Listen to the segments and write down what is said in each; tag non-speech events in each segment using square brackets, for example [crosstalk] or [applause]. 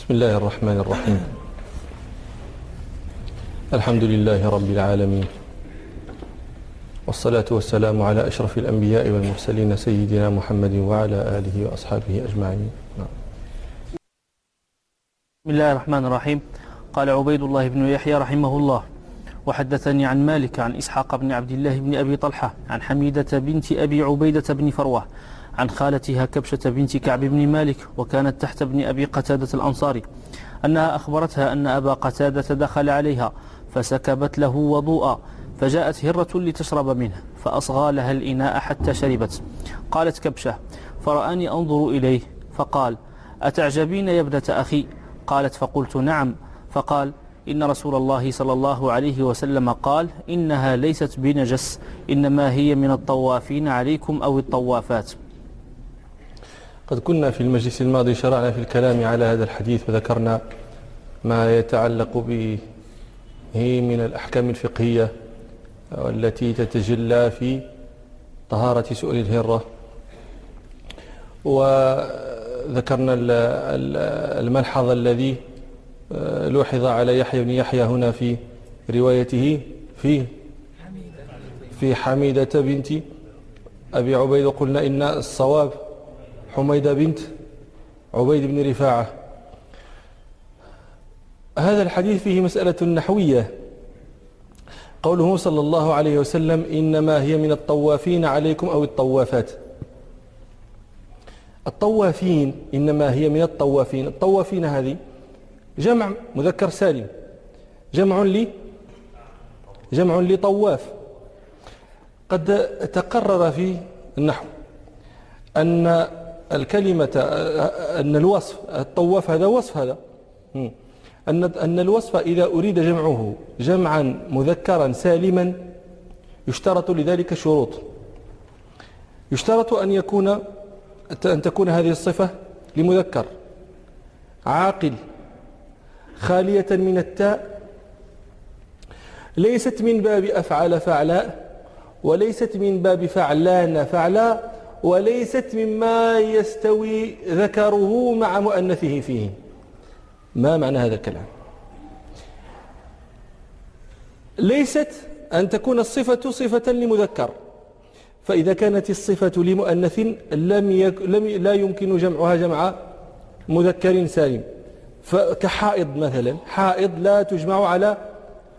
بسم الله الرحمن الرحيم الحمد لله رب العالمين والصلاة والسلام على أشرف الأنبياء والمرسلين سيدنا محمد وعلى آله وأصحابه أجمعين. بسم الله الرحمن الرحيم قال عبيد الله بن يحيى رحمه الله وحدثني عن مالك عن إسحاق بن عبد الله بن أبي طلحة عن حميدة بنت أبي عبيدة بن فروة عن خالتها كبشة بنت كعب بن مالك وكانت تحت ابن أبي قتادة الأنصاري أنها أخبرتها أن أبا قتادة دخل عليها فسكبت له وضوءا فجاءت هرة لتشرب منه فأصغى لها الإناء حتى شربت. قالت كبشة فرآني أنظر إليه. فقال أتعجبين يا ابنة أخي؟ قالت فقلت نعم. فقال إن رسول الله صلى الله عليه وسلم قال إنها ليست بنجس إنما هي من الطوافين عليكم أو الطوافات. قد كنا في المجلس الماضي شرعنا في الكلام على هذا الحديث وذكرنا ما يتعلق به من الأحكام الفقهية التي تتجلى في طهارة سؤل الهرة. وذكرنا الملحظ الذي آه، لوحظ على يحيى بن يحيى هنا في روايته في في حميدة بنت أبي عبيد قلنا إن الصواب حميدة بنت عبيد بن رفاعة. هذا الحديث فيه مسألة نحوية. قوله صلى الله عليه وسلم إنما هي من الطوافين عليكم أو الطوافات. الطوافين إنما هي من الطوافين. الطوافين هذه جمع مذكر سالم. جمع لي جمع لطواف. قد تقرر في النحو أن الكلمة أن الوصف الطواف هذا وصف هذا. أن أن الوصف إذا أريد جمعه جمعا مذكرا سالما يشترط لذلك شروط. يشترط أن يكون أن تكون هذه الصفة لمذكر. عاقل خالية من التاء ليست من باب أفعل فعلاء وليست من باب فعلان فعلاء وليست مما يستوي ذكره مع مؤنثه فيه. ما معنى هذا الكلام؟ ليست أن تكون الصفة صفة لمذكر. فإذا كانت الصفة لمؤنث لم, يك لم لا يمكن جمعها جمع مذكر سالم. فكحائض مثلا حائض لا تجمع على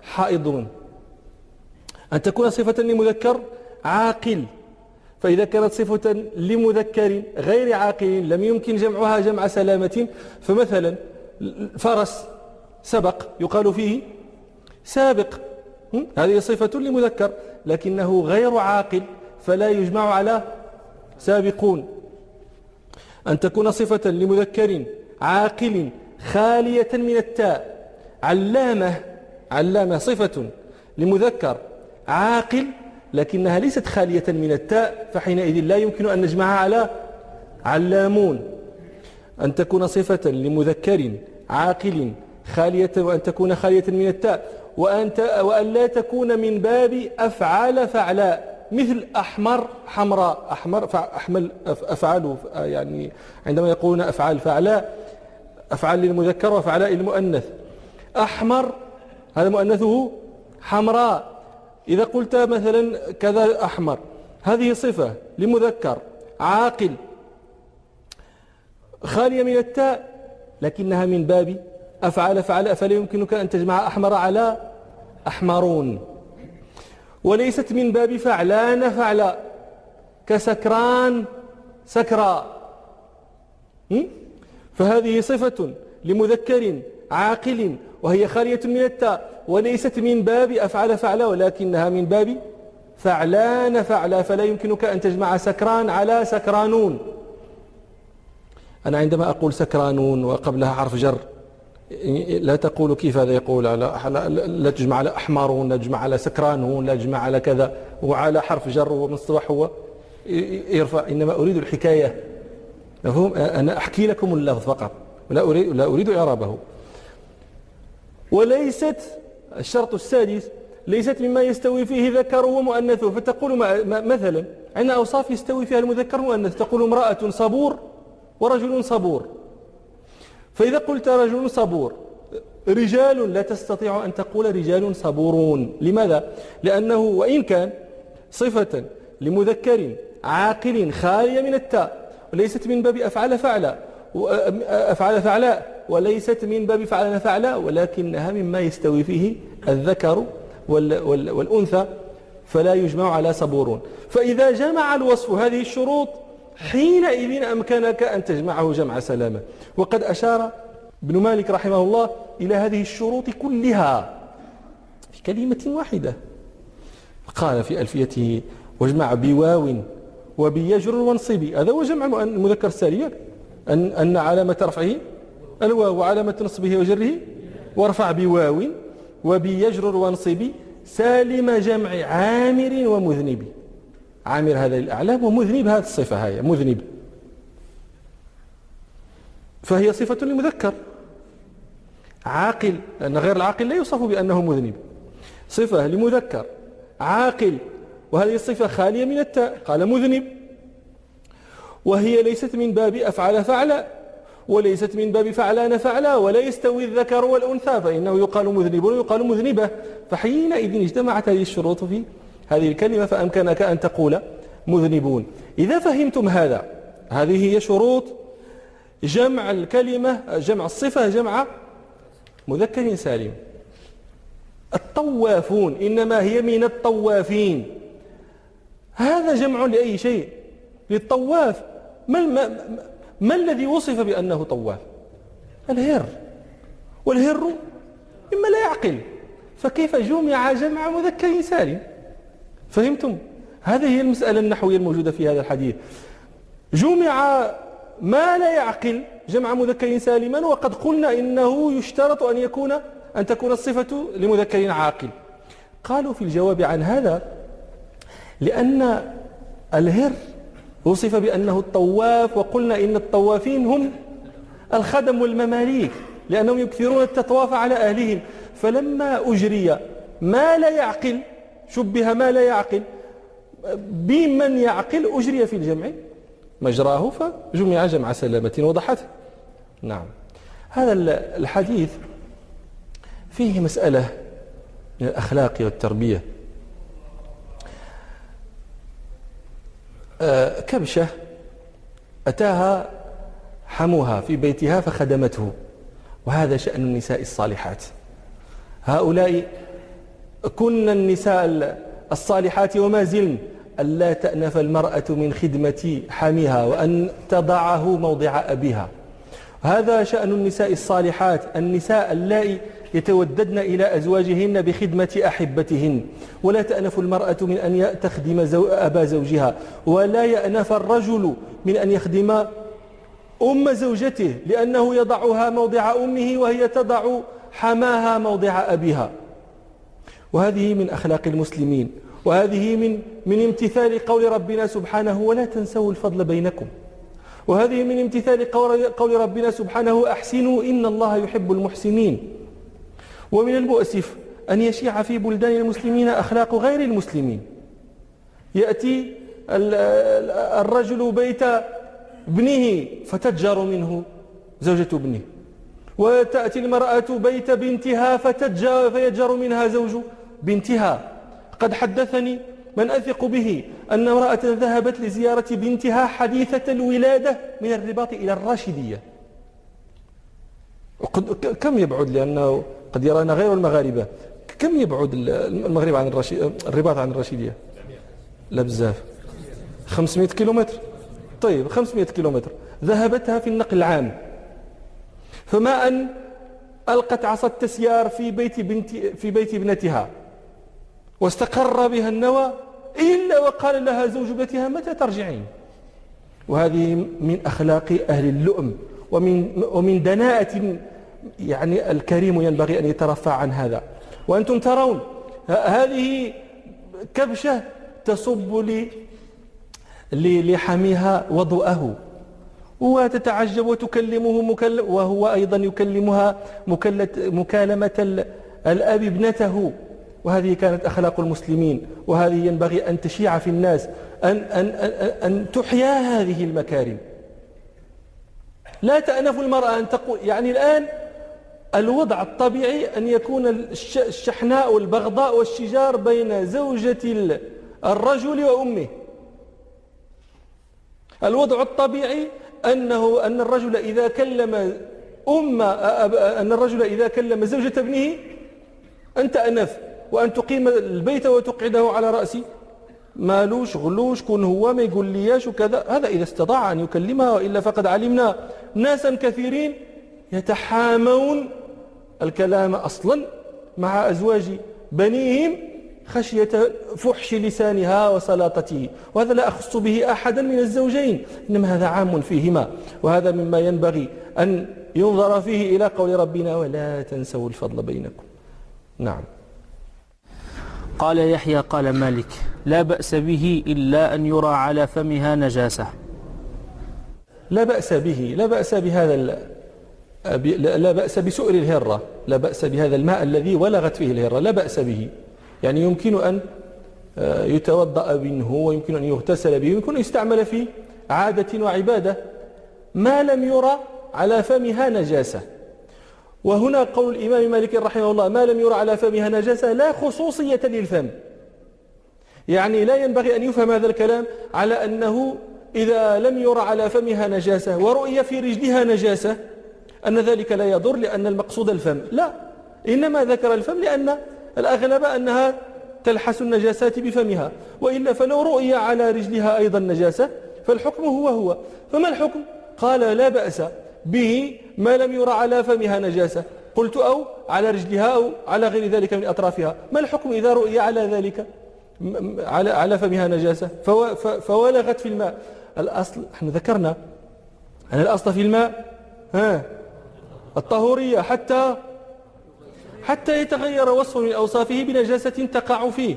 حائض. أن تكون صفة لمذكر عاقل. فإذا كانت صفة لمذكر غير عاقل لم يمكن جمعها جمع سلامة فمثلا فرس سبق يقال فيه سابق هذه صفة لمذكر لكنه غير عاقل فلا يجمع على سابقون. أن تكون صفة لمذكر عاقل خالية من التاء علامة علامة صفة لمذكر عاقل لكنها ليست خالية من التاء فحينئذ لا يمكن أن نجمعها على علامون. أن تكون صفة لمذكر عاقل خالية وأن تكون خالية من التاء. وأن, وأن لا تكون من باب أفعال فعلاء مثل أحمر حمراء أحمر أحمل أفعال يعني عندما يقولون أفعال فعلاء أفعال للمذكر وفعلاء للمؤنث. أحمر هذا مؤنثه حمراء. إذا قلت مثلا كذا أحمر هذه صفة لمذكر عاقل. خالية من التاء لكنها من باب أفعل فعلاء فلا يمكنك أن تجمع أحمر على أحمرون. وليست من باب فعلان فعلى كسكران سكرى. فهذه صفة لمذكر عاقل. وهي خالية من التاء وليست من باب أفعل فعلاء ولكنها من باب فعلان فعلى فلا يمكنك أن تجمع سكران على سكرانون. أنا عندما أقول سكرانون وقبلها حرف جر لا تقول كيف هذا يقول على لا تجمع على أحمرون لا تجمع على سكرانون لا تجمع على كذا وعلى حرف جر ومصطلح هو يرفع. إنما أريد الحكاية مفهوم؟ أنا أحكي لكم اللفظ فقط ولا أريد, لا أريد إعرابه. وليست الشرط السادس ليست مما يستوي فيه ذكر ومؤنثه فتقول مثلا عندنا أوصاف يستوي فيها المذكر والمؤنث. تقول امرأة صبور ورجل صبور. فإذا قلت رجل صبور رجال لا تستطيع أن تقول رجال صبورون. لماذا؟ لأنه وإن كان صفة لمذكر عاقل خالية من التاء وليست من باب أفعل فعل أفعل فعلاء. وليست من باب فعل فعلاء ولكنها مما يستوي فيه الذكر والأنثى فلا يجمع على صبورون. فإذا جمع الوصف هذه الشروط حينئذ أمكنك أن تجمعه جمع سلامة. وقد أشار ابن مالك رحمه الله إلى هذه الشروط كلها في كلمة واحدة. قال في ألفيته واجمع بواو وبيجر وانصبي. هذا هو جمع المذكر السالم أن, أن علامة رفعه الواو وعلامة نصبه وجره وارفع بواو وبيجر وانصبي سالم جمع عامر ومذنب. عامر هذا الأعلام ومذنب هذه الصفة هي مذنب. فهي صفة لمذكر. عاقل لأن غير العاقل لا يوصف بأنه مذنب. صفة لمذكر. عاقل وهذه الصفة خالية من التاء قال مذنب. وهي ليست من باب أفعل فعل. وليست من باب فعلان فعلا ولا يستوي الذكر والأنثى فإنه يقال مذنب ويقال مذنبة. فحينئذ اجتمعت هذه الشروط في هذه الكلمة فأمكنك أن تقول مذنبون. إذا فهمتم هذا هذه هي شروط جمع الكلمة جمع الصفة جمع مذكر سالم. الطوافون إنما هي من الطوافين. هذا جمع لأي شيء؟ للطواف. ما, ما, الذي وصف بأنه طواف الهر. والهر مما لا يعقل. فكيف جمع جمع مذكر سالم فهمتم؟ هذه هي المسألة النحوية الموجودة في هذا الحديث. جمع ما لا يعقل جمع مذكر سالما وقد قلنا إنه يشترط أن يكون أن تكون الصفة لمذكر عاقل. قالوا في الجواب عن هذا لأن الهر وصف بأنه الطواف وقلنا إن الطوافين هم الخدم والمماليك لأنهم يكثرون التطواف على أهلهم. فلما أجري ما لا يعقل شبه ما لا يعقل بمن يعقل أجري في الجمع؟ مجراه فجمع جمع سلامة وضحته نعم. هذا الحديث فيه مسألة من الأخلاق والتربية. كبشة أتاها حموها في بيتها فخدمته وهذا شأن النساء الصالحات. هؤلاء كن النساء الصالحات وما زلن ألا تأنف المرأة من خدمة حامها وأن تضعه موضع أبيها. هذا شأن النساء الصالحات النساء اللائي يتوددن إلى أزواجهن بخدمة أحبتهن. ولا تأنف المرأة من أن تخدم زو أبا زوجها. ولا يأنف الرجل من أن يخدم أم زوجته لأنه يضعها موضع أمه وهي تضع حماها موضع أبيها. وهذه من أخلاق المسلمين. وهذه من من امتثال قول ربنا سبحانه ولا تنسوا الفضل بينكم. وهذه من امتثال قول ربنا سبحانه أحسنوا إن الله يحب المحسنين. ومن المؤسف أن يشيع في بلدان المسلمين أخلاق غير المسلمين. يأتي الرجل بيت ابنه فتتجر منه زوجة ابنه. وتأتي المرأة بيت بنتها فتتجر فيتجر منها زوج بنتها. قد حدثني من أثق به أن امرأة ذهبت لزيارة بنتها حديثة الولادة من الرباط إلى الراشدية. كم يبعد لأنه قد يرانا غير المغاربة. كم يبعد المغرب عن الرشيد الرباط عن الرشيدية؟ لا بزاف. 500 كيلومتر. طيب 500 كيلومتر. ذهبتها في النقل العام. فما أن ألقت عصا التسيار في بيت بنت في بيت ابنتها. واستقر بها النوى. إلا وقال لها زوج ابنتها متى ترجعين؟ وهذه من أخلاق أهل اللؤم. ومن, ومن دناءة يعني الكريم ينبغي أن يترفع عن هذا. وأنتم ترون هذه كبشة تصب لحميها وضوءه. وتتعجب وتكلمه مكلم وهو أيضا يكلمها مكالمة الأب ابنته. وهذه كانت أخلاق المسلمين. وهذه ينبغي أن تشيع في الناس. أن, أن, أن, أن تحيا هذه المكارم. لا تأنف المرأة أن تقول يعني الآن الوضع الطبيعي أن يكون الشحناء والبغضاء والشجار بين زوجة الرجل وأمه. الوضع الطبيعي أنه أن الرجل إذا كلم أم أن الرجل إذا كلم زوجة ابنه أنت أنف وأن تقيم البيت وتقعده على رأسي. مالوش غلوش كن هو ما يقول لياش وكذا. هذا إذا استطاع أن يكلمها وإلا فقد علمنا ناسا كثيرين يتحامون الكلام أصلا مع أزواج بنيهم خشية فحش لسانها وسلاطته وهذا لا أخص به أحدا من الزوجين إنما هذا عام فيهما وهذا مما ينبغي أن ينظر فيه إلى قول ربنا ولا تنسوا الفضل بينكم. نعم. قال يحيى قال مالك لا بأس به إلا أن يرى على فمها نجاسة. لا بأس به لا بأس بهذا لا بأس بسؤر الهرة لا بأس بهذا الماء الذي ولغت فيه الهرة لا بأس به. يعني يمكن أن آه، يتوضأ منه ويمكن أن يغتسل به ويمكن أن يستعمل في عادة وعبادة. ما لم يرى على فمها نجاسة. وهنا قول الإمام مالك رحمه الله ما لم يرى على فمها نجاسة لا خصوصية للفم. يعني لا ينبغي أن يفهم هذا الكلام على أنه إذا لم يرى على فمها نجاسة ورؤية في رجلها نجاسة أن ذلك لا يضر لأن المقصود الفم. لا. إنما ذكر الفم لأن الأغلب أنها تلحس النجاسات بفمها. وإلا فلو رؤي على رجلها أيضا نجاسة فالحكم هو هو. فما الحكم؟ قال لا بأس به ما لم يرى على فمها نجاسة. قلت أو على رجلها أو على غير ذلك من أطرافها. ما الحكم إذا رؤي على ذلك؟ على على فمها نجاسة. فولغت في الماء. الأصل إحنا ذكرنا أن الأصل في الماء. ها؟ الطهورية حتى حتى يتغير وصف من أوصافه بنجاسة تقع فيه.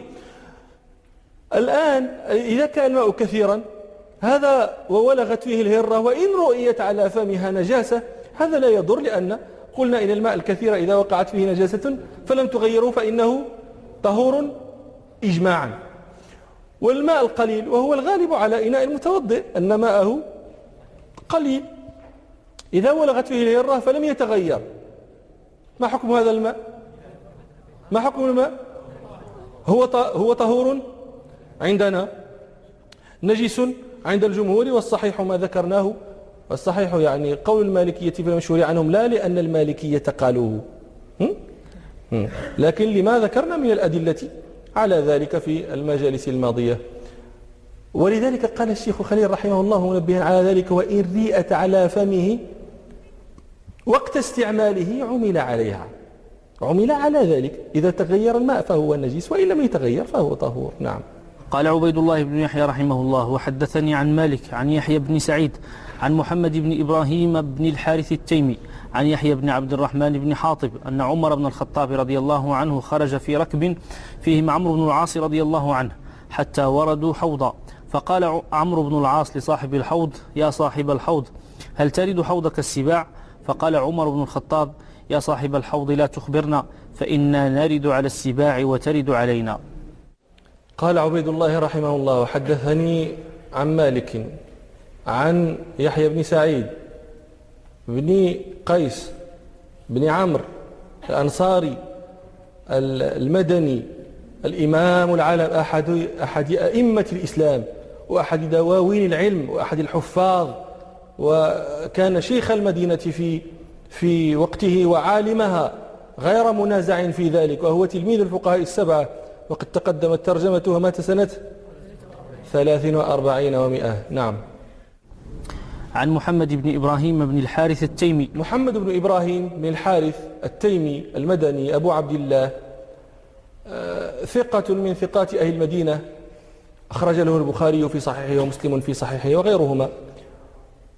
الآن إذا كان الماء كثيرا هذا وولغت فيه الهرة وإن رؤيت على فمها نجاسة هذا لا يضر لأن قلنا إن الماء الكثير إذا وقعت فيه نجاسة فلم تغيره فإنه طهور إجماعا. والماء القليل وهو الغالب على إناء المتوضئ أن ماءه قليل. إذا ولغت فيه الهرة فلم يتغير. ما حكم هذا الماء؟ ما حكم الماء؟ هو هو طهور عندنا نجس عند الجمهور والصحيح ما ذكرناه والصحيح يعني قول المالكية في المشهور عنهم لا لأن المالكية قالوه. لكن لما ذكرنا من الأدلة على ذلك في المجالس الماضية. ولذلك قال الشيخ خليل رحمه الله منبها على ذلك وإن ريئت على فمه وقت استعماله عمل عليها. عمل على ذلك. إذا تغير الماء فهو نجيس وإن لم يتغير فهو طهور. نعم. قال عبيد الله بن يحيى رحمه الله وحدثني عن مالك عن يحيى بن سعيد عن محمد بن إبراهيم بن الحارث التيمي عن يحيى بن عبد الرحمن بن حاطب أن عمر بن الخطاب رضي الله عنه خرج في ركب فيهم عمرو بن العاص رضي الله عنه حتى وردوا حوضا. فقال عمرو بن العاص لصاحب الحوض يا صاحب الحوض هل ترد حوضك السباع؟ فقال عمر بن الخطاب يا صاحب الحوض لا تخبرنا فإنا نرد على السباع وترد علينا. قال عبيد الله رحمه الله وحدثني عن مالك عن يحيى بن سعيد بن قيس بن عمرو الأنصاري المدني الإمام العالم أحد, أحد أئمة الإسلام وأحد دواوين العلم وأحد الحفاظ. وكان شيخ المدينة في في وقته وعالمها غير منازع في ذلك وهو تلميذ الفقهاء السبعة وقد تقدمت ترجمته مات سنة ثلاث وأربعين ومئة نعم. عن محمد بن إبراهيم بن الحارث التيمي. محمد بن إبراهيم بن الحارث التيمي المدني أبو عبد الله آه، ثقة من ثقات أهل المدينة أخرج له البخاري في صحيحه ومسلم في صحيحه وغيرهما.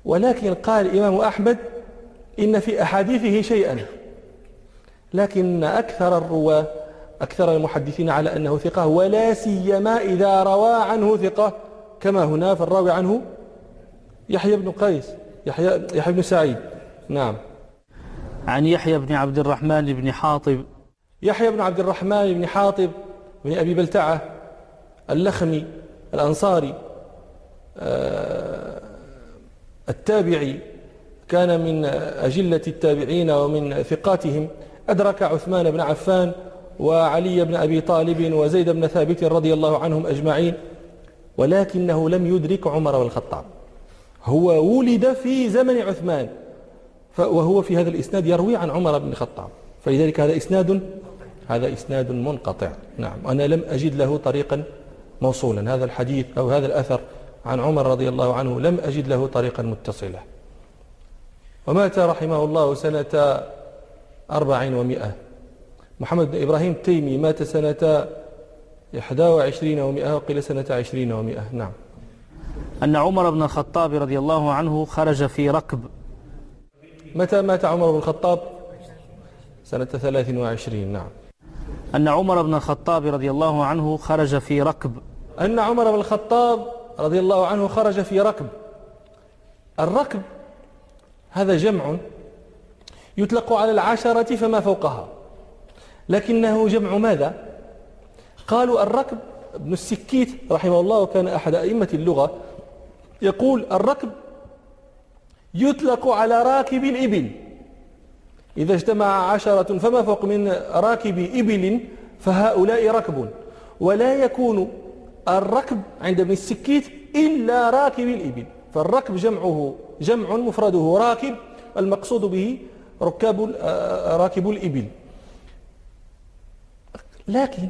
ولكن قال الإمام أحمد إن في أحاديثه شيئا. لكن أكثر الرواة أكثر المحدثين على أنه ثقة ولا سيما إذا روى عنه ثقة. كما هنا فالراوي عنه يحيى بن قيس يحيى, يحيى بن سعيد. نعم. عن يحيى بن عبد الرحمن بن حاطب. يحيى بن عبد الرحمن بن حاطب بن أبي بلتعة اللخمي الأنصاري آه، التابعي كان من أجلة التابعين ومن ثقاتهم أدرك عثمان بن عفان وعلي بن أبي طالب وزيد بن ثابت رضي الله عنهم أجمعين ولكنه لم يدرك عمر بن الخطاب هو ولد في زمن عثمان وهو في هذا الإسناد يروي عن عمر بن الخطاب. فلذلك هذا إسناد هذا إسناد منقطع. نعم أنا لم أجد له طريقا موصولا. هذا الحديث أو هذا الأثر عن عمر رضي الله عنه لم أجد له طريقا متصلا ومات رحمه الله سنة أربع ومئة. محمد بن إبراهيم التيمي مات سنة إحدى وعشرين ومئة وقيل سنة عشرين ومئة. نعم. أن عمر بن الخطاب رضي الله عنه خرج في ركب. متى مات عمر بن الخطاب؟ سنة ثلاث وعشرين. نعم. أن عمر بن الخطاب رضي الله عنه خرج في ركب. أن عمر بن الخطاب رضي الله عنه خرج في ركب. الركب هذا جمع يطلق على العشرة فما فوقها. لكنه جمع ماذا؟ قالوا الركب ابن السكيت رحمه الله وكان أحد أئمة اللغة يقول الركب يطلق على راكب الإبل إذا اجتمع عشرة فما فوق من راكب إبل فهؤلاء ركب. ولا يكون الركب عند ابن السكيت إلا راكب الإبل. فالركب جمعه جمع مفرده راكب المقصود به ركاب راكب الإبل. لكن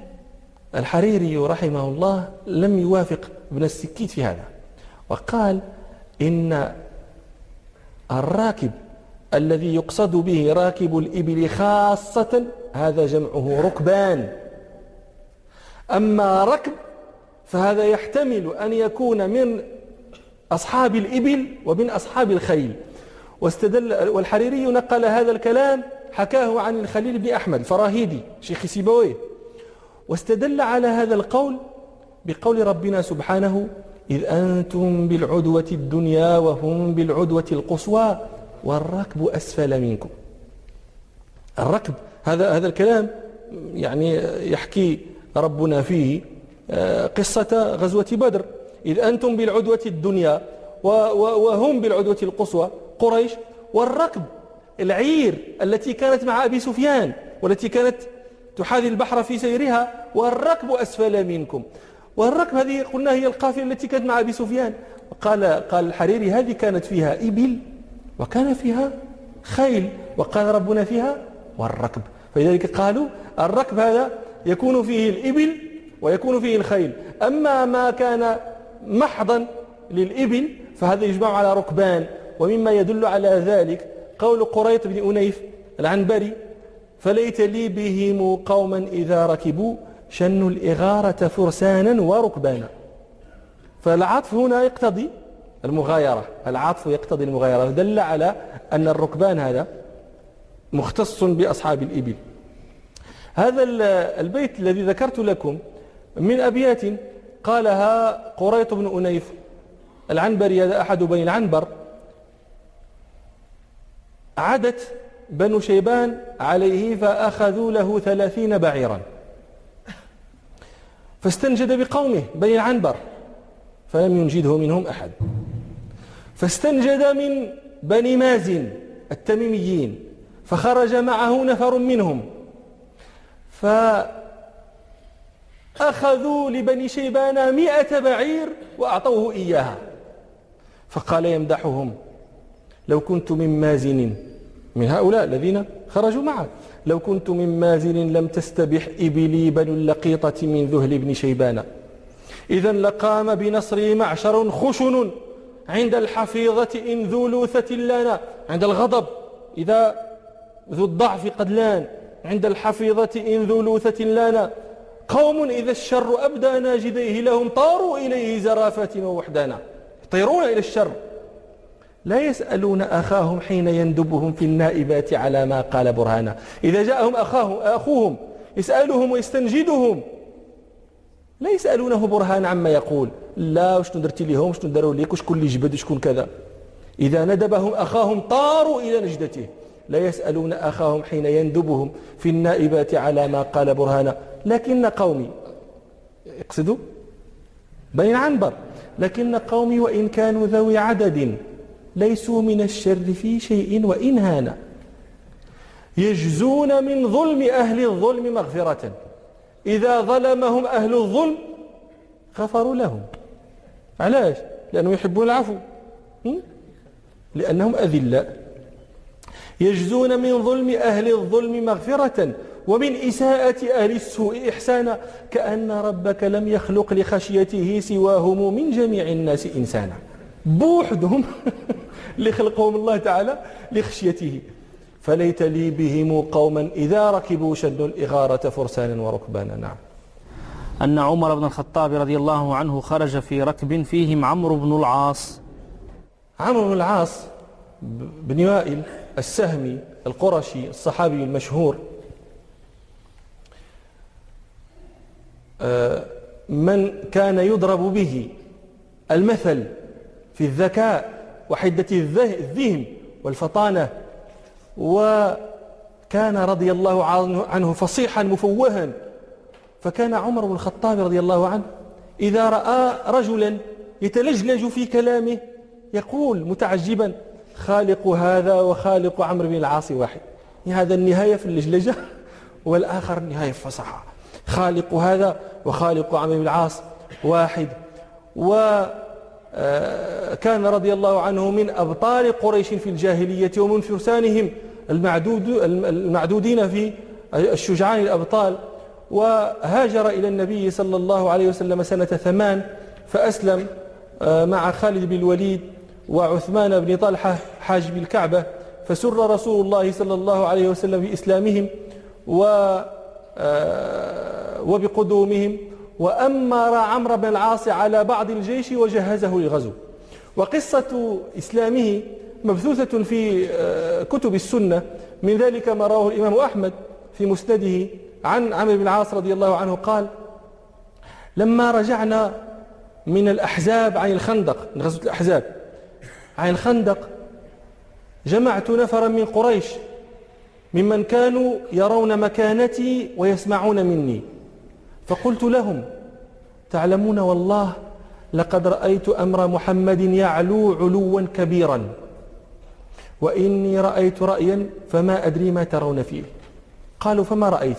الحريري رحمه الله لم يوافق ابن السكيت في هذا. وقال إن الراكب الذي يقصد به راكب الإبل خاصة هذا جمعه ركبان. أما ركب فهذا يحتمل أن يكون من أصحاب الإبل ومن أصحاب الخيل. واستدل والحريري نقل هذا الكلام حكاه عن الخليل بن أحمد الفراهيدي شيخ سيبويه. واستدل على هذا القول بقول ربنا سبحانه إذ أنتم بالعدوة الدنيا وهم بالعدوة القصوى والركب أسفل منكم. الركب هذا هذا الكلام يعني يحكي ربنا فيه. قصة غزوة بدر. إذ أنتم بالعدوة الدنيا وهم بالعدوة القصوى قريش والركب العير التي كانت مع أبي سفيان والتي كانت تحاذي البحر في سيرها والركب أسفل منكم. والركب هذه قلنا هي القافلة التي كانت مع أبي سفيان. قال قال الحريري هذه كانت فيها إبل وكان فيها خيل وقال ربنا فيها والركب. فلذلك قالوا الركب هذا يكون فيه الإبل ويكون فيه الخيل. أما ما كان محضا للإبل فهذا يجمع على ركبان ومما يدل على ذلك قول قريط بن أنيف العنبري فليت لي بهم قوما إذا ركبوا شنوا الإغارة فرسانا وركبانا. فالعطف هنا يقتضي المغايرة. العطف يقتضي المغايرة. دل على أن الركبان هذا مختص بأصحاب الإبل. هذا البيت الذي ذكرت لكم من أبيات قالها قريط بن أنيف. العنبري هذا أحد بني العنبر. عدت بنو شيبان عليه فأخذوا له ثلاثين بعيرا. فاستنجد بقومه بني العنبر فلم ينجده منهم أحد. فاستنجد من بني مازن التميميين فخرج معه نفر منهم. فأخذوا لبني شيبان مئة بعير وأعطوه إياها. فقال يمدحهم لو كنت من مازن من هؤلاء الذين خرجوا معه لو كنت من مازن لم تستبح إبلي بل اللقيطة من ذهل بن شيبان. إذا لقام بنصري معشر خشن عند الحفيظة إن ذو لوثة لنا عند الغضب إذا ذو الضعف قد لأن عند الحفيظة إن ذو لوثة لنا قوم إذا الشر أبدى ناجديه لهم طاروا إليه زرافة ووحدانا. يطيرون إلى الشر. لا يسألون أخاهم حين يندبهم في النائبات على ما قال برهانا. إذا جاءهم أخاهم أخوهم يسألهم ويستنجدهم. لا يسألونه برهان عما يقول. لا وشنو درتي لهم وشنو داروا ليك وشكون اللي جبد؟ وشكون كذا؟ إذا ندبهم أخاهم طاروا إلى نجدته. لا يسألون أخاهم حين يندبهم في النائبات على ما قال برهانا. لكن قومي. اقصدوا؟ بين عنبر. لكن قومي وإن كانوا ذوي عدد ليسوا من الشر في شيء وإن هانا. يجزون من ظلم أهل الظلم مغفرة. إذا ظلمهم أهل الظلم غفروا لهم. علاش؟ لأنهم يحبون العفو. لأنهم أذلاء يجزون من ظلم أهل الظلم مغفرة. ومن إساءة أهل السوء إحسانا كأن ربك لم يخلق لخشيته سواهم من جميع الناس إنسانا. بوحدهم [laughs] لخلقهم الله تعالى لخشيته. فليت لي بهم قوما إذا ركبوا شدوا الإغارة فرسانا وركبانا. نعم. أن عمر بن الخطاب رضي الله عنه خرج في ركب فيهم عمرو بن العاص. عمرو بن العاص بن وائل السهمي القرشي الصحابي المشهور. من كان يضرب به المثل في الذكاء وحدة الذهن والفطانة وكان رضي الله عنه فصيحا مفوها فكان عمر بن الخطاب رضي الله عنه إذا رأى رجلا يتلجلج في كلامه يقول متعجبا خالق هذا وخالق عمرو بن العاص واحد. هذا النهاية في اللجلجة والآخر النهاية في الفصحى خالق هذا وخالق عمرو بن العاص واحد. وكان آه، رضي الله عنه من أبطال قريش في الجاهلية ومن فرسانهم المعدود المعدودين في الشجعان الأبطال. وهاجر إلى النبي صلى الله عليه وسلم سنة ثمان فأسلم آه، مع خالد بن الوليد وعثمان بن طلحة حاجب الكعبة. فسر رسول الله صلى الله عليه وسلم بإسلامهم و وبقدومهم. وأمر عمرو بن العاص على بعض الجيش وجهزه للغزو وقصة إسلامه مبثوثة في آه، كتب السنة. من ذلك ما رواه الإمام أحمد في مسنده عن عمرو بن العاص رضي الله عنه قال لما رجعنا من الأحزاب عن الخندق من غزوة الأحزاب عن الخندق جمعت نفرا من قريش ممن كانوا يرون مكانتي ويسمعون مني. فقلت لهم تعلمون والله لقد رأيت أمر محمد يعلو علوا كبيرا. وإني رأيت رأيا فما أدري ما ترون فيه. قالوا فما رأيت؟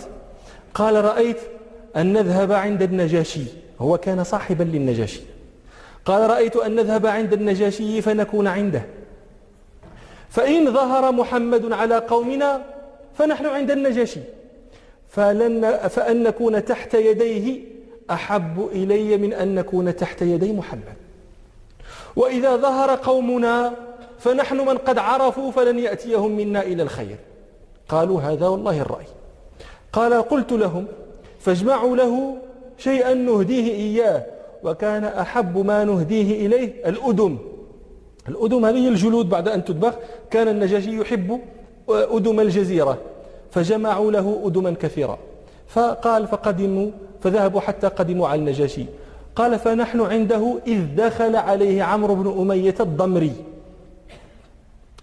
قال رأيت أن نذهب عند النجاشي. هو كان صاحبا للنجاشي. قال رأيت أن نذهب عند النجاشي فنكون عنده. فإن ظهر محمد على قومنا فنحن عند النجاشي. فلن فأن نكون تحت يديه أحب إلي من أن نكون تحت يدي محمد. وإذا ظهر قومنا فنحن من قد عرفوا فلن يأتيهم منا إلى الخير. قالوا هذا والله الرأي. قال قلت لهم فاجمعوا له شيئا نهديه إياه وكان أحب ما نهديه إليه الأدم. الأدم هذه الجلود بعد أن تدبخ كان النجاشي يحب أدم الجزيرة فجمعوا له أدما كثيرة. فقال فقدموا فذهبوا حتى قدموا على النجاشي. قال فنحن عنده إذ دخل عليه عمرو بن أمية الضمري.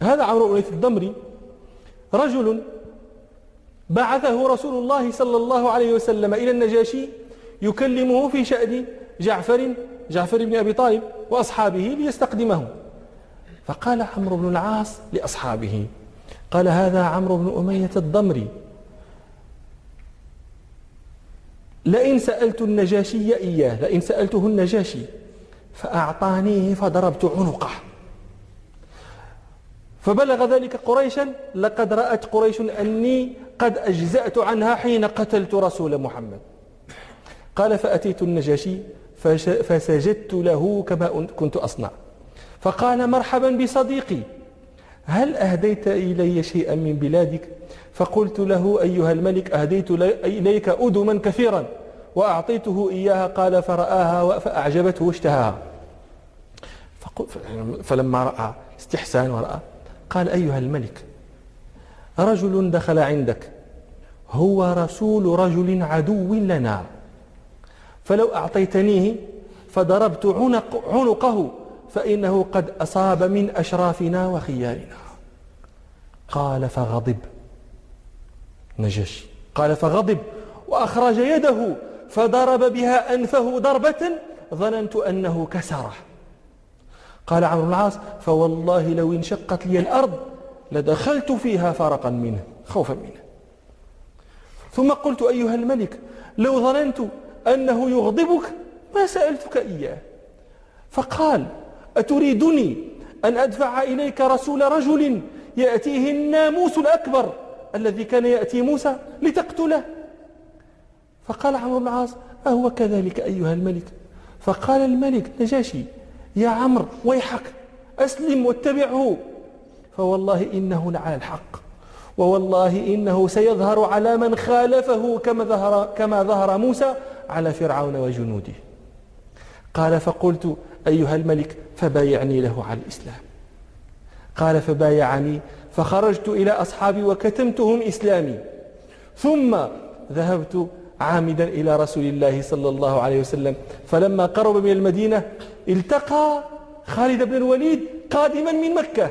هذا عمرو بن أمية الضمري رجل بعثه رسول الله صلى الله عليه وسلم إلى النجاشي يكلمه في شأن جعفر جعفر بن أبي طالب وأصحابه ليستقدمه. فقال عمرو بن العاص لأصحابه قال هذا عمرو بن أمية الضمري. لئن سألت النجاشي إياه لئن سألته النجاشي فأعطانيه فضربت عنقه. فبلغ ذلك قريشا لقد رأت قريش أني قد أجزأت عنها حين قتلت رسول محمد. قال فأتيت النجاشي فسجدت له كما كنت أصنع. فقال مرحبا بصديقي. هل أهديت إلي شيئا من بلادك؟ فقلت له أيها الملك أهديت إليك أدما كثيرا وأعطيته إياها قال فرآها فأعجبته واشتهاها. فلما رأى استحسان ورأى قال أيها الملك رجل دخل عندك هو رسول رجل عدو لنا فلو أعطيتنيه فضربت عنق عنقه فإنه قد أصاب من أشرافنا وخيارنا. قال فغضب. نجشي قال فغضب وأخرج يده فضرب بها أنفه ضربة ظننت أنه كسره. قال عمرو العاص فوالله لو انشقت لي الأرض لدخلت فيها فرقا منه خوفا منه. ثم قلت أيها الملك لو ظننت أنه يغضبك ما سألتك إياه. فقال أتريدني أن أدفع إليك رسول رجل يأتيه الناموس الأكبر الذي كان يأتي موسى لتقتله. فقال عمرو بن العاص أهو كذلك أيها الملك؟ فقال الملك نجاشي يا عمرو ويحك أسلم واتبعه. فوالله إنه لعلى الحق ووالله إنه سيظهر على من خالفه كما ظهر, كما ظهر موسى على فرعون وجنوده. قال فقلت أيها الملك فبايعني له على الإسلام. قال فبايعني فخرجت إلى أصحابي وكتمتهم إسلامي. ثم ذهبت عامدا إلى رسول الله صلى الله عليه وسلم. فلما قرب من المدينة التقى خالد بن الوليد قادما من مكة.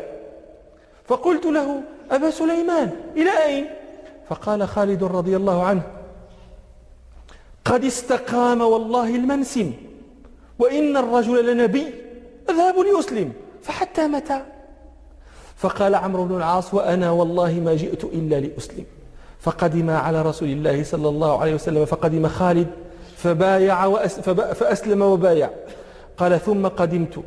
فقلت له أبا سليمان إلى أين؟ فقال خالد رضي الله عنه قد استقام والله المنسم. وإن الرجل لنبي اذهب ليسلم فحتى متى؟ فقال عمرو بن العاص وأنا والله ما جئت إلا لأسلم. فقدم على رسول الله صلى الله عليه وسلم فقدم خالد فبايع فأسلم وبايع. قال ثم قدمت.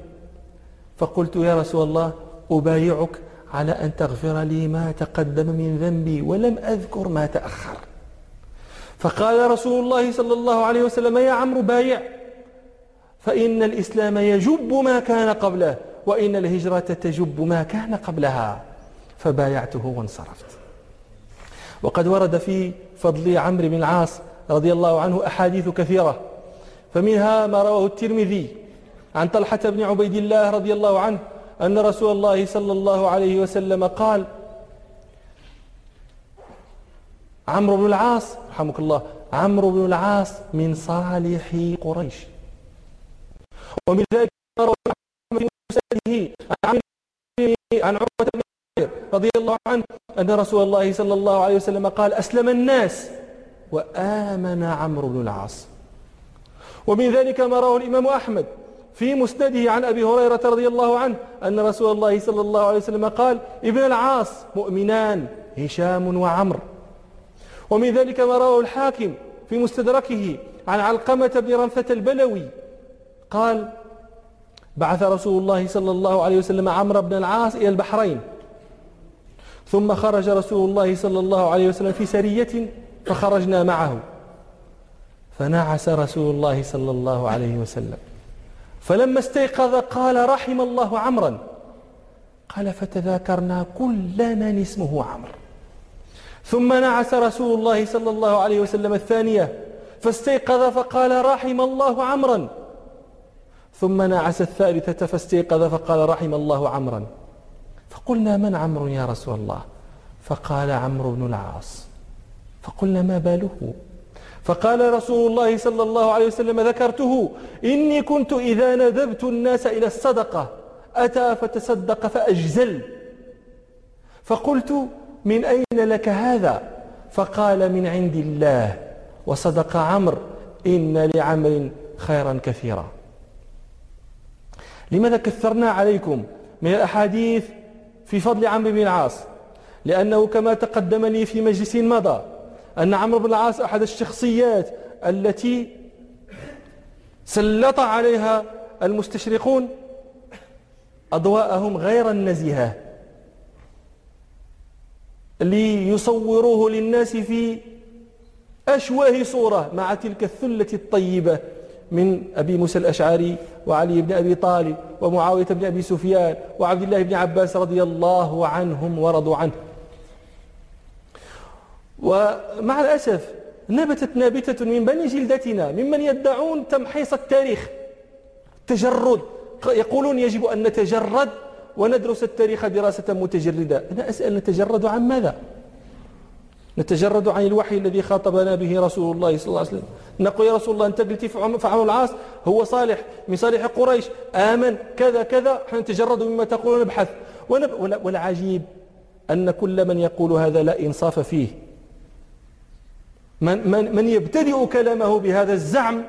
فقلت يا رسول الله أبايعك على أن تغفر لي ما تقدم من ذنبي ولم أذكر ما تأخر. فقال رسول الله صلى الله عليه وسلم يا عمرو بايع. فإن الإسلام يجب ما كان قبله وإن الهجرة تجب ما كان قبلها. فبايعته وانصرفت. وقد ورد في فضل عمرو بن العاص رضي الله عنه أحاديث كثيرة فمنها ما رواه الترمذي عن طلحة بن عبيد الله رضي الله عنه أن رسول الله صلى الله عليه وسلم قال عمرو بن العاص رحمك الله عمرو بن العاص من صالح قريش. ومن ذلك في عن عن عروة بن رضي الله عنه أن رسول الله صلى الله عليه وسلم قال أسلم الناس وآمن عمرو بن العاص. ومن ذلك ما رواه الإمام أحمد في مسنده عن أبي هريرة رضي الله عنه أن رسول الله صلى الله عليه وسلم قال ابن العاص مؤمنان هشام وعمر ومن ذلك ما رواه الحاكم في مستدركه عن علقمة بن رنثة البلوي قال بعث رسول الله صلى الله عليه وسلم عمرو بن العاص إلى البحرين. ثم خرج رسول الله صلى الله عليه وسلم في سرية فخرجنا معه. فنعس رسول الله صلى الله عليه وسلم. فلما استيقظ قال رحم الله عمرا. قال فتذاكرنا كل من اسمه عمرو. ثم نعس رسول الله صلى الله عليه وسلم الثانية. فاستيقظ فقال رحم الله عمرا. ثم نعس الثالثة فاستيقظ فقال رحم الله عمرا. فقلنا من عمرو يا رسول الله؟ فقال عمرو بن العاص. فقلنا ما باله؟ فقال رسول الله صلى الله عليه وسلم ذكرته إني كنت إذا ندبت الناس إلى الصدقة أتى فتصدق فأجزل. فقلت من أين لك هذا؟ فقال من عند الله. وصدق عمرو إن لعمر خيرا كثيرا. لماذا كثرنا عليكم من الأحاديث في فضل عمرو بن العاص؟ لأنه كما تقدم لي في مجلس مضى أن عمرو بن العاص أحد الشخصيات التي سلط عليها المستشرقون أضواءهم غير النزهة ليصوروه للناس في أشواه صورة مع تلك الثلة الطيبة. من أبي موسى الأشعري وعلي بن أبي طالب ومعاوية بن أبي سفيان وعبد الله بن عباس رضي الله عنهم ورضوا عنه. ومع الأسف نبتت نابتة من بني جلدتنا ممن يدعون تمحيص التاريخ تجرد يقولون يجب أن نتجرد وندرس التاريخ دراسة متجردة. أنا أسأل نتجرد عن ماذا؟ نتجرد عن الوحي الذي خاطبنا به رسول الله صلى الله عليه وسلم. نقول يا رسول الله أنت قلت في عمرو العاص هو صالح من صالح قريش. آمن كذا كذا نتجرد مما تقول نبحث. والعجيب أن كل من يقول هذا لا إنصاف فيه. من, من, من يبتدئ كلامه بهذا الزعم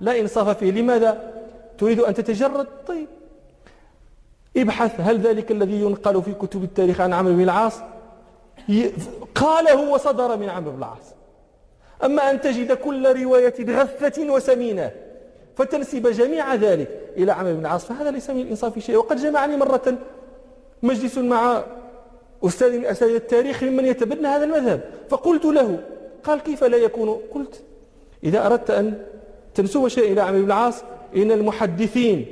لا إنصاف فيه. لماذا؟ تريد أن تتجرد؟ طيب. ابحث هل ذلك الذي ينقل في كتب التاريخ عن عمرو بن العاص؟ قاله وصدر من عمرو بن العاص. أما أن تجد كل رواية غثة وسمينة فتنسب جميع ذلك إلى عمرو بن العاص فهذا ليس من الإنصاف شيء. وقد جمعني مرة مجلس مع أستاذ من أساتذة التاريخ ممن يتبنى هذا المذهب فقلت له قال كيف لا يكون؟ قلت إذا أردت أن تنسب شيء إلى عمرو بن العاص إن المحدثين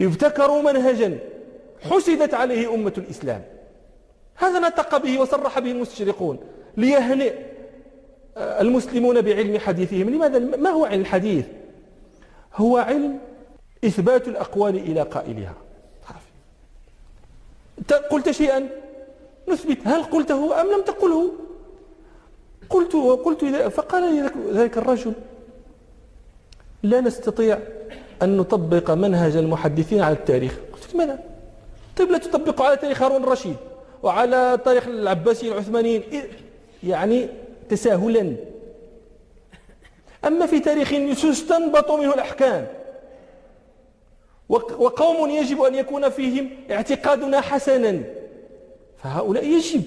ابتكروا منهجا حسدت عليه أمة الإسلام. هذا نطق به وصرح به المستشرقون ليهنئ المسلمون بعلم حديثهم. لماذا؟ ما هو علم الحديث؟ هو علم إثبات الأقوال إلى قائلها. قلت شيئا؟ نثبت. هل قلته أم لم تقله؟ قلت وقلت فقال لي ذلك الرجل لا نستطيع أن نطبق منهج المحدثين على التاريخ. قلت لماذا؟ طيب لا تطبقوا على تاريخ هارون الرشيد. وعلى تاريخ العباسيين العثمانيين يعني تساهلا. أما في تاريخ يستنبط منه الأحكام. وقوم يجب أن يكون فيهم اعتقادنا حسنا. فهؤلاء يجب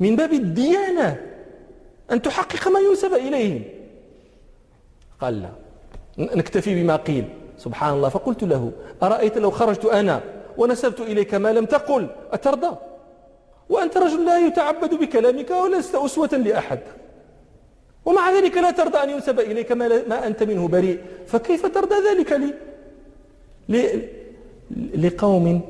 من باب الديانة أن تحقق ما ينسب إليهم. قال لا نكتفي بما قيل. سبحان الله فقلت له أرأيت لو خرجت أنا ونسبت إليك ما لم تقل أترضى؟ وأنت رجل لا يتعبد بكلامك ولست أسوة لأحد. ومع ذلك لا ترضى أن ينسب إليك ما أنت منه بريء. فكيف ترضى ذلك لي؟ لقوم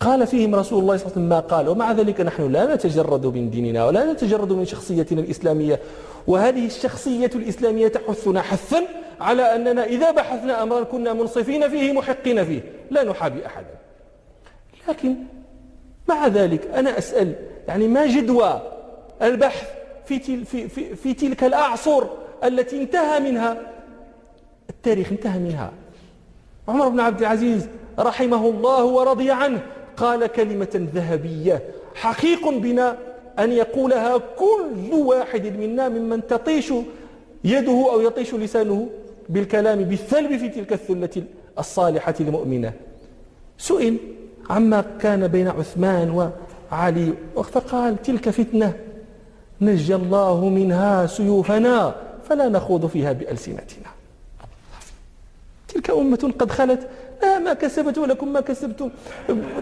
قال فيهم رسول الله صلى الله عليه وسلم ما قال. ومع ذلك نحن لا نتجرد من ديننا ولا نتجرد من شخصيتنا الإسلامية. وهذه الشخصية الإسلامية تحثنا حثا على أننا إذا بحثنا أمرا كنا منصفين فيه محقين فيه. لا نحابي أحدا. لكن مع ذلك أنا أسأل يعني ما جدوى البحث في, تل في, في, في تلك الأعصر التي انتهى منها؟ التاريخ انتهى منها. عمر بن عبد العزيز رحمه الله ورضي عنه قال كلمة ذهبية حقيق بنا أن يقولها كل واحد منا ممن تطيش يده أو يطيش لسانه بالكلام بالثلب في تلك الثلة الصالحة المؤمنة. سئل عما كان بين عثمان وعلي. فقال تلك فتنة. نجى الله منها سيوفنا فلا نخوض فيها بألسنتنا. تلك أمة قد خلت. لا ما كسبت ولكم ما كسبتم.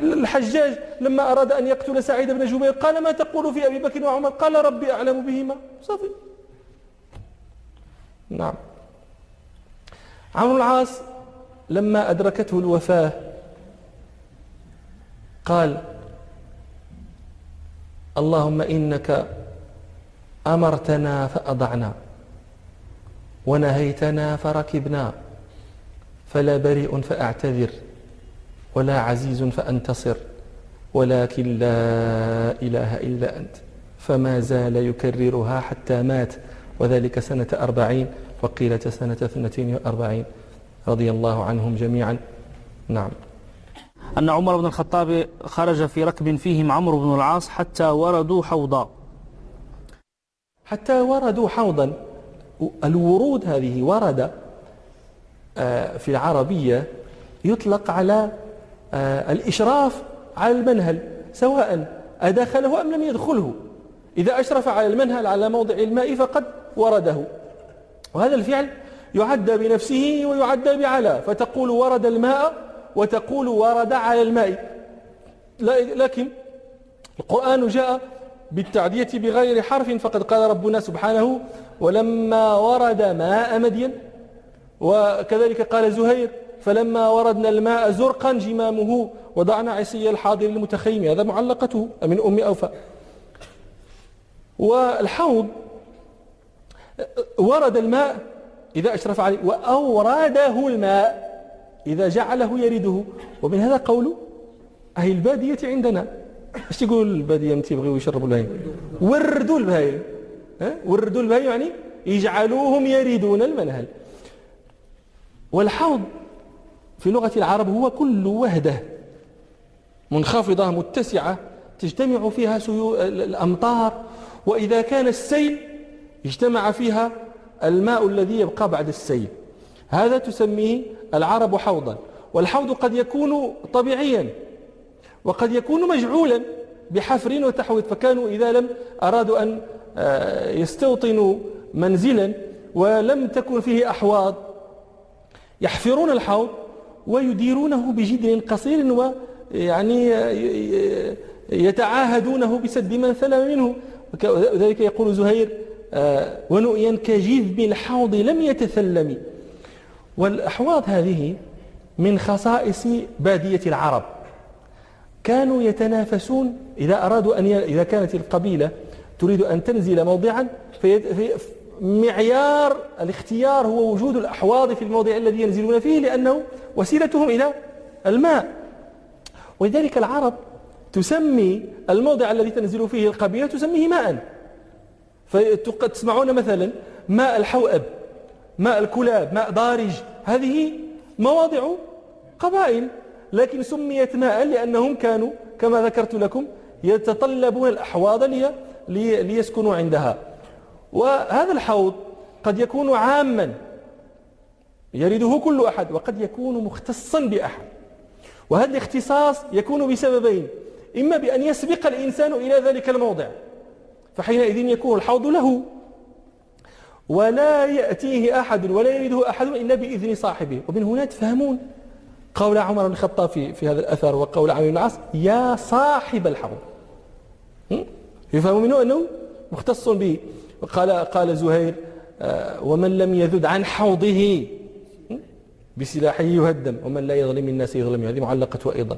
الحجاج لما أراد أن يقتل سعيد بن جبير قال ما تقول في أبي بكر وعمر؟ قال ربي أعلم بهما. صافي. نعم. عمرو العاص لما أدركته الوفاة قال اللهم إنك أمرتنا فأضعنا ونهيتنا فركبنا فلا بريء فأعتذر ولا عزيز فأنتصر ولكن لا إله إلا أنت. فما زال يكررها حتى مات وذلك سنة أربعين وقيلة سنة اثنتين وأربعين رضي الله عنهم جميعا. نعم. أن عمر بن الخطاب خرج في ركب فيهم عمرو بن العاص حتى وردوا حوضا. حتى وردوا حوضا. الورود هذه ورد آه، في العربية يطلق على آه، الإشراف على المنهل سواء أدخله أم لم يدخله. إذا أشرف على المنهل على موضع الماء فقد ورده. وهذا الفعل يعدى بنفسه ويعدى بعلى فتقول ورد الماء وتقول ورد على الماء. لكن القرآن جاء بالتعدية بغير حرف فقد قال ربنا سبحانه ولما ورد ماء مدين وكذلك قال زهير فلما وردنا الماء زرقا جمامه وضعنا عصي الحاضر المتخيم هذا معلقته من أم أوفى. والحوض ورد الماء إذا أشرف عليه وأورده الماء. إذا جعله يرده. ومن هذا قول أهل البادية عندنا. إيش تقول البادية متى يبغيوا يشربوا البهايم؟ وردوا البهايم. وردوا البهايم يعني يجعلوهم يريدون المنهل. والحوض في لغة العرب هو كل وهدة منخفضة متسعة تجتمع فيها الأمطار. وإذا كان السيل اجتمع فيها الماء الذي يبقى بعد السيل. هذا تسميه العرب حوضا والحوض قد يكون طبيعيا وقد يكون مجعولا بحفر وتحويط فكانوا إذا لم أرادوا أن آه، يستوطنوا منزلا ولم تكن فيه أحواض يحفرون الحوض ويديرونه بجدر قصير ويعني يتعاهدونه بسد من ثلم منه. وذلك يقول زهير آه، ونؤيا كجذب الحوض لم يتثلم والأحواض هذه من خصائص بادية العرب. كانوا يتنافسون إذا أرادوا أن ي... إذا كانت القبيلة تريد أن تنزل موضعا في... في... معيار الاختيار هو وجود الأحواض في الموضع الذي ينزلون فيه لأنه وسيلتهم إلى الماء. ولذلك العرب تسمي الموضع الذي تنزل فيه القبيلة تسميه ماء. فتسمعون مثلا ماء الحوأب. ماء الكلاب ماء ضارج هذه مواضع قبائل لكن سميت ماء لأنهم كانوا كما ذكرت لكم يتطلبون الأحواض لي ليسكنوا عندها. وهذا الحوض قد يكون عاما يرده كل أحد وقد يكون مختصا بأحد. وهذا الاختصاص يكون بسببين إما بأن يسبق الإنسان إلى ذلك الموضع فحينئذ يكون الحوض له. ولا يأتيه أحد ولا يريده أحد إلا بإذن صاحبه. ومن هنا تفهمون قول عمر بن الخطاب في, في هذا الأثر وقول عمرو بن العاص يا صاحب الحوض. يفهم منه أنه مختص به. قال قال زهير آه، ومن لم يذد عن حوضه. بسلاحه يهدم. ومن لا يظلم الناس يظلم. هذه معلقة أيضا.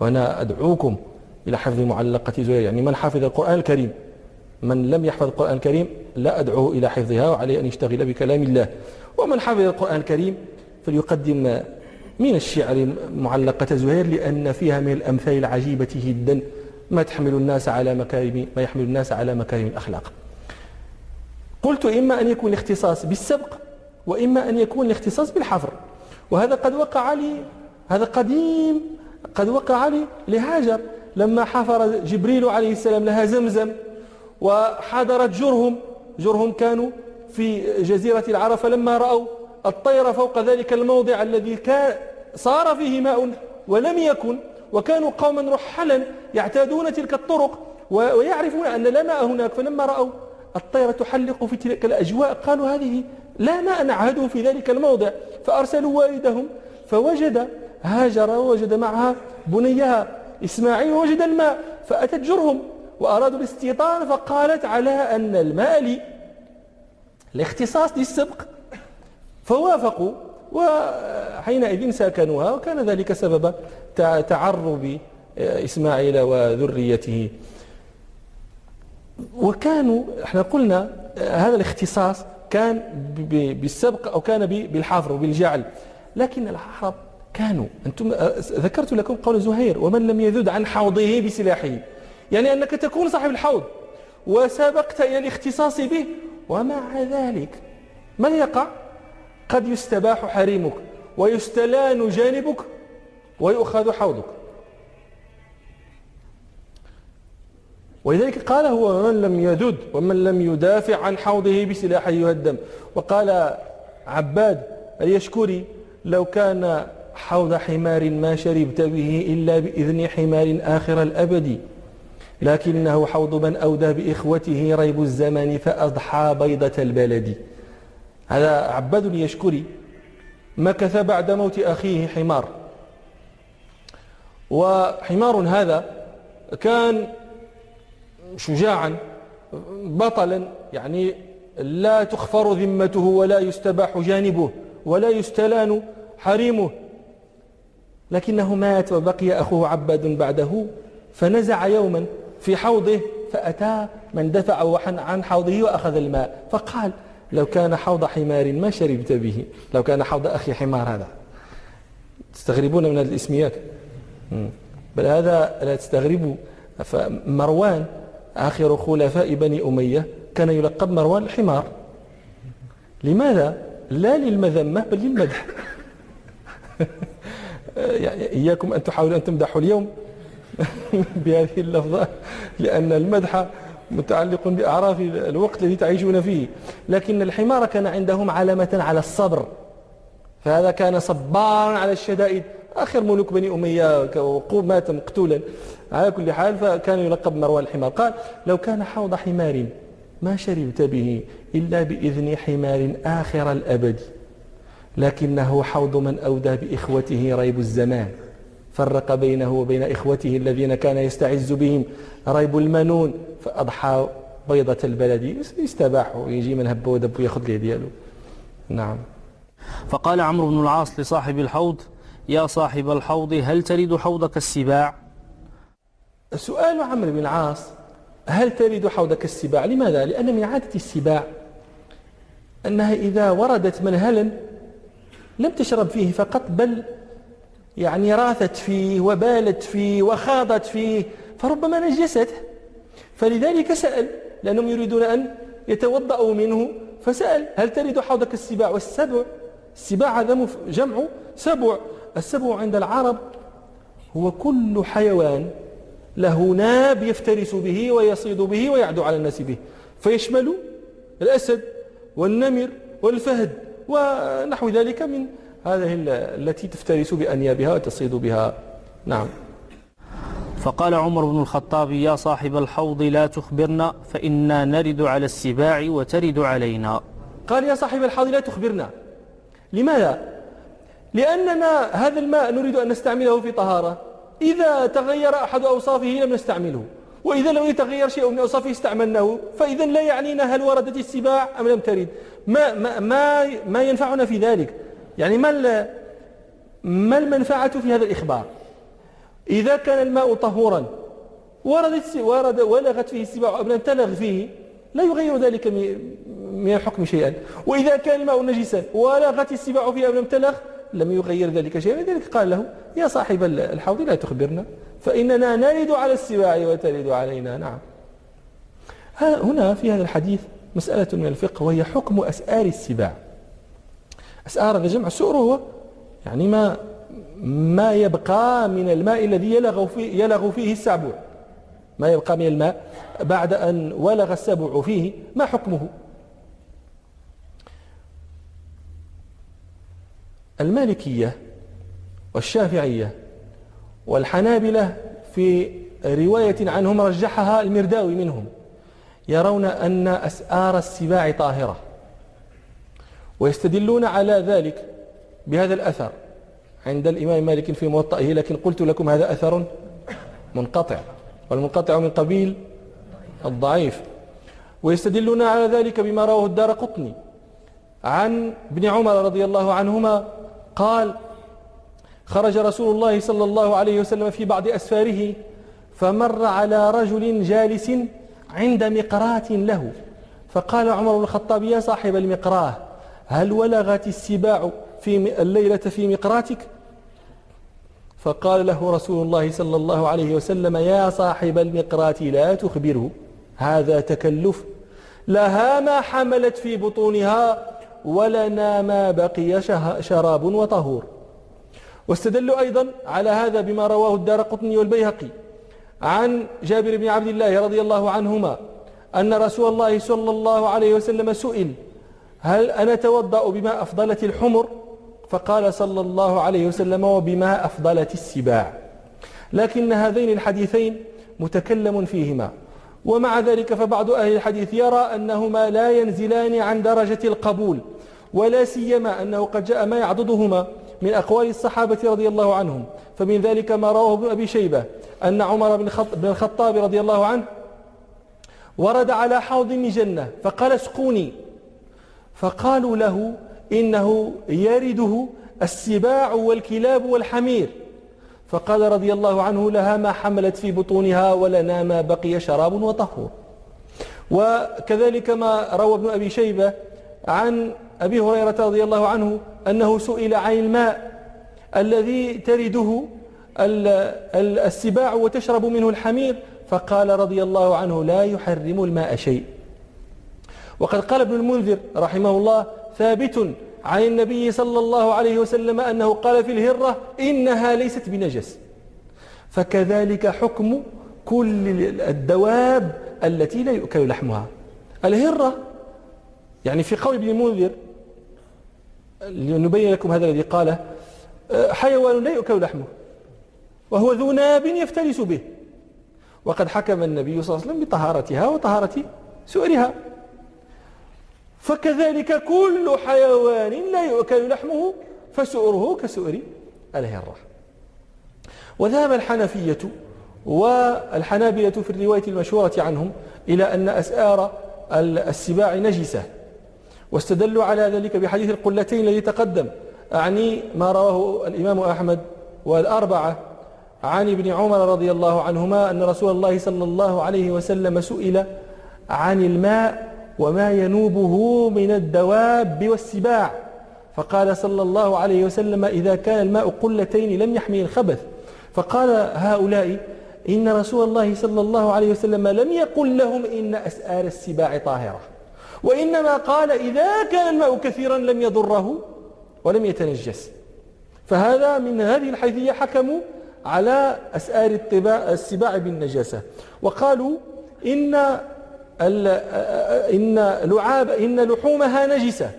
وأنا أدعوكم إلى حفظ معلقة زهير يعني من حفظ القرآن الكريم. من لم يحفظ القرآن الكريم لا أدعوه إلى حفظها وعليه أن يشتغل بكلام الله. ومن حفظ القرآن الكريم فليقدم من الشعر معلقة زهير لأن فيها من الأمثال العجيبة جدا ما تحمل الناس على مكارم ما يحمل الناس على مكارم الأخلاق. قلت إما أن يكون الاختصاص بالسبق وإما أن يكون الاختصاص بالحفر. وهذا قد وقع لي هذا قديم قد وقع لي لهاجر لما حفر جبريل عليه السلام لها زمزم. وحضرت جرهم. جرهم كانوا في جزيرة العرب فلما رأوا الطير فوق ذلك الموضع الذي كان صار فيه ماء ولم يكن وكانوا قوما رحلا يعتادون تلك الطرق ويعرفون أن لا ماء هناك. فلما رأوا الطير تحلق في تلك الأجواء قالوا هذه لا ماء نعهده في ذلك الموضع. فأرسلوا والدهم فوجد هاجر ووجد معها بنيها إسماعيل ووجد الماء فأتت جرهم. وأرادوا الاستيطان فقالت على أن الماء لي الاختصاص للسبق فوافقوا وحينئذ ساكنوها وكان ذلك سبب تعرب إسماعيل وذريته. وكانوا إحنا قلنا هذا الاختصاص كان بالسبق أو كان بالحفر وبالجعل. لكن العرب كانوا أنتم ذكرت لكم قول زهير ومن لم يذد عن حوضه بسلاحه. يعني أنك تكون صاحب الحوض. وسبقت إلى الاختصاص به. ومع ذلك من يقع؟ قد يستباح حريمك ويستلان جانبك ويؤخذ حوضك. ولذلك قال هو من لم يذد ومن لم يدافع عن حوضه بسلاحه يهدم وقال عباد اليشكري لو كان حوض حمار ما شربت به إلا بإذن حمار آخر الأبد لكنه حوض من أودى بإخوته ريب الزمان فأضحى بيضة البلد. هذا عباد يشكري. مكث بعد موت أخيه حمار. وحمار هذا كان شجاعا بطلا يعني لا تخفر ذمته ولا يستباح جانبه ولا يستلان حريمه. لكنه مات وبقي أخوه عباد بعده. فنزع يوما في حوضه فأتى من دفع عن حوضه وأخذ الماء. فقال لو كان حوض حمار ما شربت به لو كان حوض أخي حمار هذا. تستغربون من هذه الاسميات بل هذا لا تستغربوا. فمروان آخر خلفاء بني أمية كان يلقب مروان الحمار. لماذا؟ لا للمذمة بل للمدح. [laughs] يعني إياكم أن تحاولوا أن تمدحوا اليوم. [laughs] بهذه اللفظة لأن المدح متعلق بأعراف الوقت الذي تعيشون فيه. لكن الحمار كان عندهم علامة على الصبر. فهذا كان صبارا على الشدائد. آخر ملوك بني أمية مات مقتولا. على كل حال فكان يلقب مروان الحمار. قال لو كان حوض حمار ما شربت به إلا بإذن حمار آخر الأبد لكنه حوض من أودى بإخوته ريب الزمان. فرق بينه وبين إخوته الذين كان يستعز بهم. ريب المنون فأضحى بيضة البلد. يستباحوا يجي من هب ودب ويأخذ ليه دياله نعم. فقال عمرو بن العاص لصاحب الحوض يا صاحب الحوض هل ترد حوضك السباع؟ سؤال عمرو بن العاص هل ترد حوضك السباع؟ لماذا؟ لأن من عادة السباع أنها إذا وردت منهلا لم تشرب فيه فقط بل يعني راثت فيه وبالت فيه وخاضت فيه فربما نجسته فلذلك سأل لأنهم يريدون أن يتوضأوا منه فسأل هل ترد حوضك السباع والسبع؟ السباع هذا جمع سبع. السبع عند العرب هو كل حيوان له ناب يفترس به ويصيد به ويعدو على الناس به. فيشمل الأسد والنمر والفهد ونحو ذلك من هذه التي تفترس بأنيابها وتصيد بها. نعم. فقال عمر بن الخطاب يا صاحب الحوض لا تخبرنا فإنا نرد على السباع وترد علينا. قال يا صاحب الحوض لا تخبرنا. لماذا؟ لأننا هذا الماء نريد أن نستعمله في طهارة. إذا تغير أحد أوصافه لم نستعمله. وإذا لم يتغير شيء من أوصافه استعملناه. فإذا لا يعنينا هل وردت السباع أم لم ترد. ما, ما, ما, ما ينفعنا في ذلك. يعني ما, ما المنفعة في هذا الإخبار؟ إذا كان الماء طهورا وردت ورد ولغت فيه السباع لم تلغ فيه لا يغير ذلك من الحكم شيئا. وإذا كان الماء نجسا ولغت السباع فيه أم لم تلغ لم يغير ذلك شيئا. لذلك قال له يا صاحب الحوض لا تخبرنا فإننا نرد على السباع وترد علينا. نعم. هنا في هذا الحديث مسألة من الفقه وهي حكم أسآر السباع. أسآر هذا جمع سؤر هو يعني ما ما يبقى من الماء الذي يلغ فيه, يلغ فيه السبع ما يبقى من الماء بعد أن ولغ السبع فيه ما حكمه؟ المالكية والشافعية والحنابلة في رواية عنهم رجحها المرداوي منهم يرون أن أسآر السباع طاهرة. ويستدلون على ذلك بهذا الأثر عند الإمام مالك في موطئه لكن قلت لكم هذا أثر منقطع والمنقطع من قبيل الضعيف. ويستدلون على ذلك بما رواه الدار قطني عن ابن عمر رضي الله عنهما قال خرج رسول الله صلى الله عليه وسلم في بعض أسفاره فمر على رجل جالس عند مقراة له فقال عمر الخطاب يا صاحب المقراة هل ولغت السباع في الليلة في مقراتك؟ فقال له رسول الله صلى الله عليه وسلم يا صاحب المقرات لا تخبره هذا تكلف. لها ما حملت في بطونها ولنا ما بقي شراب وطهور. واستدلوا أيضا على هذا بما رواه الدار قطني والبيهقي عن جابر بن عبد الله رضي الله عنهما أن رسول الله صلى الله عليه وسلم سئل هل أنا توضأ بما أفضلت الحمر؟ فقال صلى الله عليه وسلم وبما أفضلت السباع. لكن هذين الحديثين متكلم فيهما. ومع ذلك فبعض أهل الحديث يرى أنهما لا ينزلان عن درجة القبول ولا سيما أنه قد جاء ما يعضدهما من أقوال الصحابة رضي الله عنهم. فمن ذلك ما رواه ابن أبي شيبة أن عمر بن الخطاب رضي الله عنه ورد على حوض من جنة فقال اسقوني. فقالوا له إنه يرده السباع والكلاب والحمير. فقال رضي الله عنه لها ما حملت في بطونها ولنا ما بقي شراب وطهور. وكذلك ما روى ابن أبي شيبة عن أبي هريرة رضي الله عنه أنه سئل عن الماء الذي ترده السباع وتشرب منه الحمير. فقال رضي الله عنه لا يحرم الماء شيء. وقد قال ابن المنذر رحمه الله ثابت عن النبي صلى الله عليه وسلم أنه قال في الهرة إنها ليست بنجس. فكذلك حكم كل الدواب التي لا يؤكل لحمها. الهرة يعني في قول ابن المنذر لنبين لكم هذا الذي قاله حيوان لا يؤكل لحمه وهو ذو ناب يفترس به. وقد حكم النبي صلى الله عليه وسلم بطهارتها وطهارة سؤرها. فكذلك كل حيوان لا يؤكل لحمه فسؤره كسؤر الهرة. وذهب الحنفية والحنابلة في الرواية المشهورة عنهم إلى أن أسآر السباع نجسة واستدلوا على ذلك بحديث القلتين الذي تقدم. أعني ما رواه الإمام أحمد والأربعة عن ابن عمر رضي الله عنهما أن رسول الله صلى الله عليه وسلم سئل عن الماء وما ينوبه من الدواب والسباع. فقال صلى الله عليه وسلم إذا كان الماء قلتين لم يحمل الخبث. فقال هؤلاء إن رسول الله صلى الله عليه وسلم لم يقل لهم إن أسآر السباع طاهرة. وإنما قال إذا كان الماء كثيرا لم يضره ولم يتنجس. فهذا من هذه الحيثية حكموا على أسآر السباع بالنجاسة. وقالوا إن إن لعاب إن لحومها نجسة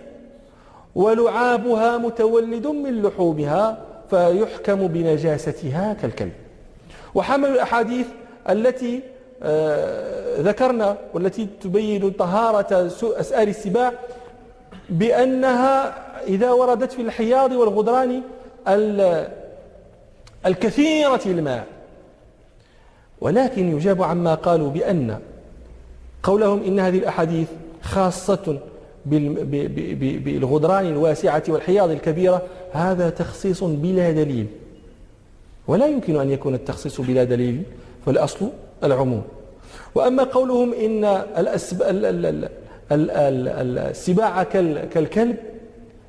ولعابها متولد من لحومها فيحكم بنجاستها كالكلب. وحملوا الأحاديث التي ذكرنا والتي تبين طهارة أسآر السباع بأنها إذا وردت في الحياض والغدران الكثيرة الماء. ولكن يجاب عما قالوا بأن قولهم إن هذه الأحاديث خاصة بالغدران الواسعة والحياض الكبيرة هذا تخصيص بلا دليل. ولا يمكن أن يكون التخصيص بلا دليل فالأصل العموم. وأما قولهم إن السباع كالكلب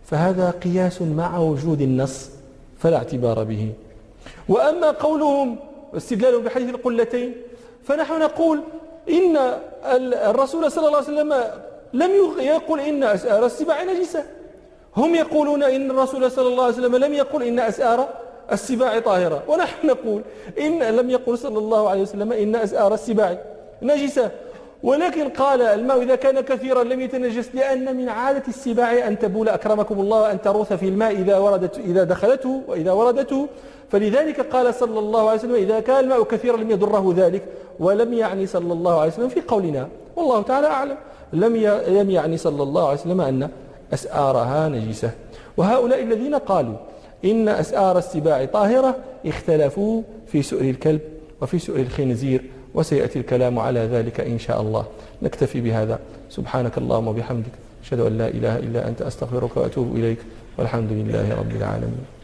فهذا قياس مع وجود النص فلا اعتبار به. وأما قولهم استدلالهم بحديث القلتين فنحن نقول إن الرسول صلى الله عليه وسلم لم يقل إن أسآر السباع نجسة. هم يقولون إن الرسول صلى الله عليه وسلم لم يقل إن أسآر السباع طاهرة. ونحن نقول إن لم يقل صلى الله عليه وسلم إن أسآر السباع نجسة. ولكن قال الماء إذا كان كثيرا لم يتنجس لأن من عادة السباع أن تبول أكرمكم الله وأن تروث في الماء إذا, وردت إذا دخلته وإذا وردته. فلذلك قال صلى الله عليه وسلم إذا كان الماء كثيرا لم يضره ذلك ولم يعني صلى الله عليه وسلم في قولنا. والله تعالى أعلم. لم لم يعني صلى الله عليه وسلم أن أسآرها نجسة. وهؤلاء الذين قالوا إن أسآر السباع طاهرة اختلفوا في سؤر الكلب وفي سؤر الخنزير. وسيأتي الكلام على ذلك إن شاء الله. نكتفي بهذا. سبحانك اللهم وبحمدك. أشهد أن لا إله إلا أنت أستغفرك وأتوب إليك. والحمد لله رب العالمين.